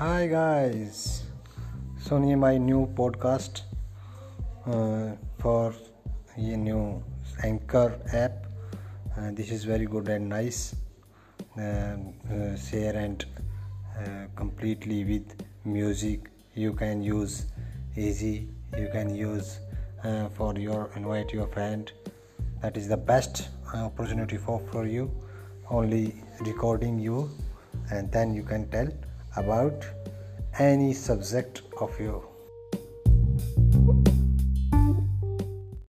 Hi guys, Sony my new podcast uh, for a new Anchor app. Uh, this is very good and nice. Um, uh, share and uh, completely with music. You can use easy. You can use uh, for your invite your friend. That is the best uh, opportunity for for you. Only recording you, and then you can tell about any subject of you.